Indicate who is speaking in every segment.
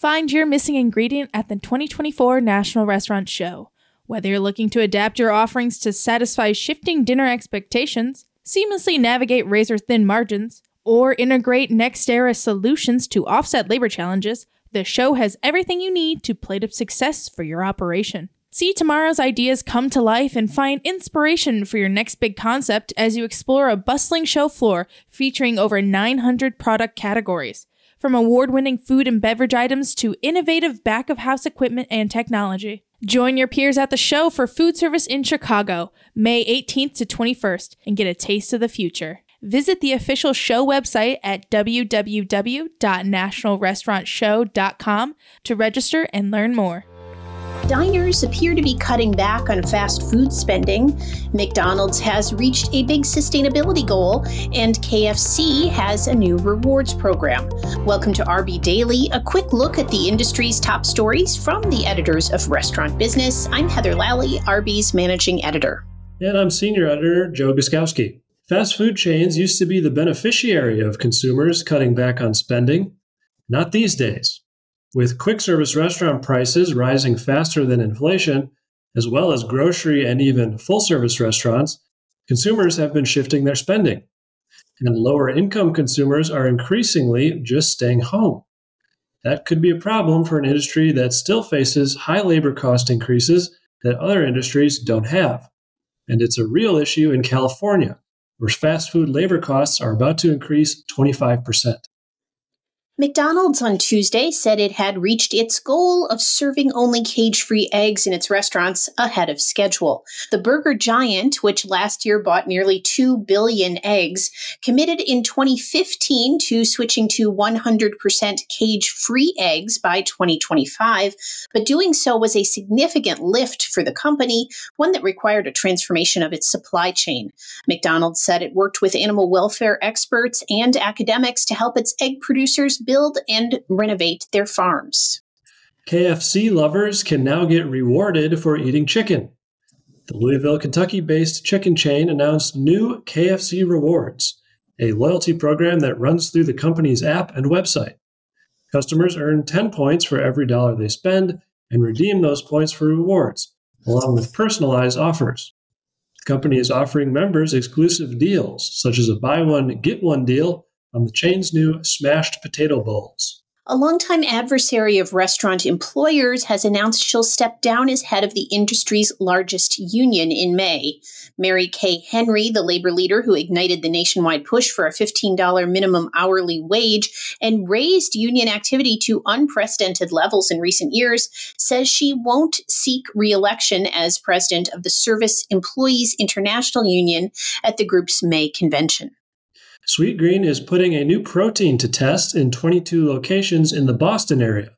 Speaker 1: Find your missing ingredient at the 2024 National Restaurant Show. Whether you're looking to adapt your offerings to satisfy shifting dinner expectations, seamlessly navigate razor thin margins, or integrate next era solutions to offset labor challenges, the show has everything you need to plate up success for your operation. See tomorrow's ideas come to life and find inspiration for your next big concept as you explore a bustling show floor featuring over 900 product categories. From award winning food and beverage items to innovative back of house equipment and technology. Join your peers at the show for food service in Chicago, May 18th to 21st, and get a taste of the future. Visit the official show website at www.nationalrestaurantshow.com to register and learn more.
Speaker 2: Diners appear to be cutting back on fast food spending. McDonald's has reached a big sustainability goal, and KFC has a new rewards program. Welcome to RB Daily, a quick look at the industry's top stories from the editors of Restaurant Business. I'm Heather Lalley, RB's managing editor.
Speaker 3: And I'm senior editor Joe Guszkowski. Fast food chains used to be the beneficiary of consumers cutting back on spending. Not these days. With quick service restaurant prices rising faster than inflation, as well as grocery and even full service restaurants, consumers have been shifting their spending. And lower income consumers are increasingly just staying home. That could be a problem for an industry that still faces high labor cost increases that other industries don't have. And it's a real issue in California, where fast food labor costs are about to increase 25%.
Speaker 2: McDonald's on Tuesday said it had reached its goal of serving only cage free eggs in its restaurants ahead of schedule. The burger giant, which last year bought nearly 2 billion eggs, committed in 2015 to switching to 100% cage free eggs by 2025, but doing so was a significant lift for the company, one that required a transformation of its supply chain. McDonald's said it worked with animal welfare experts and academics to help its egg producers build and renovate their farms.
Speaker 3: KFC lovers can now get rewarded for eating chicken. The Louisville, Kentucky based chicken chain announced new KFC Rewards, a loyalty program that runs through the company's app and website. Customers earn 10 points for every dollar they spend and redeem those points for rewards, along with personalized offers. The company is offering members exclusive deals, such as a buy one, get one deal on the chain's new smashed potato bowls.
Speaker 2: A longtime adversary of restaurant employers has announced she'll step down as head of the industry's largest union in May. Mary Kay Henry, the labor leader who ignited the nationwide push for a $15 minimum hourly wage and raised union activity to unprecedented levels in recent years, says she won't seek reelection as president of the Service Employees International Union at the group's May convention.
Speaker 3: Sweetgreen is putting a new protein to test in 22 locations in the Boston area.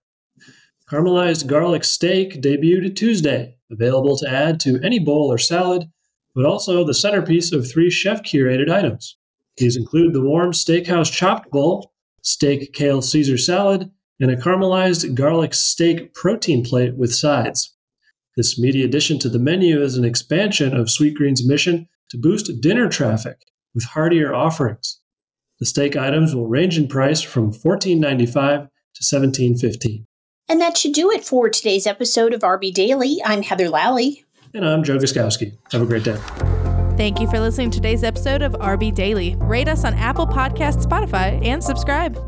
Speaker 3: Caramelized garlic steak debuted Tuesday, available to add to any bowl or salad, but also the centerpiece of three chef curated items. These include the warm steakhouse chopped bowl, steak kale Caesar salad, and a caramelized garlic steak protein plate with sides. This meaty addition to the menu is an expansion of Sweetgreen's mission to boost dinner traffic with heartier offerings. The steak items will range in price from $14.95 to $17.15.
Speaker 2: And that should do it for today's episode of RB Daily. I'm Heather Lalley.
Speaker 3: And I'm Joe Guszkowski. Have a great day.
Speaker 1: Thank you for listening to today's episode of RB Daily. Rate us on Apple Podcasts, Spotify, and subscribe.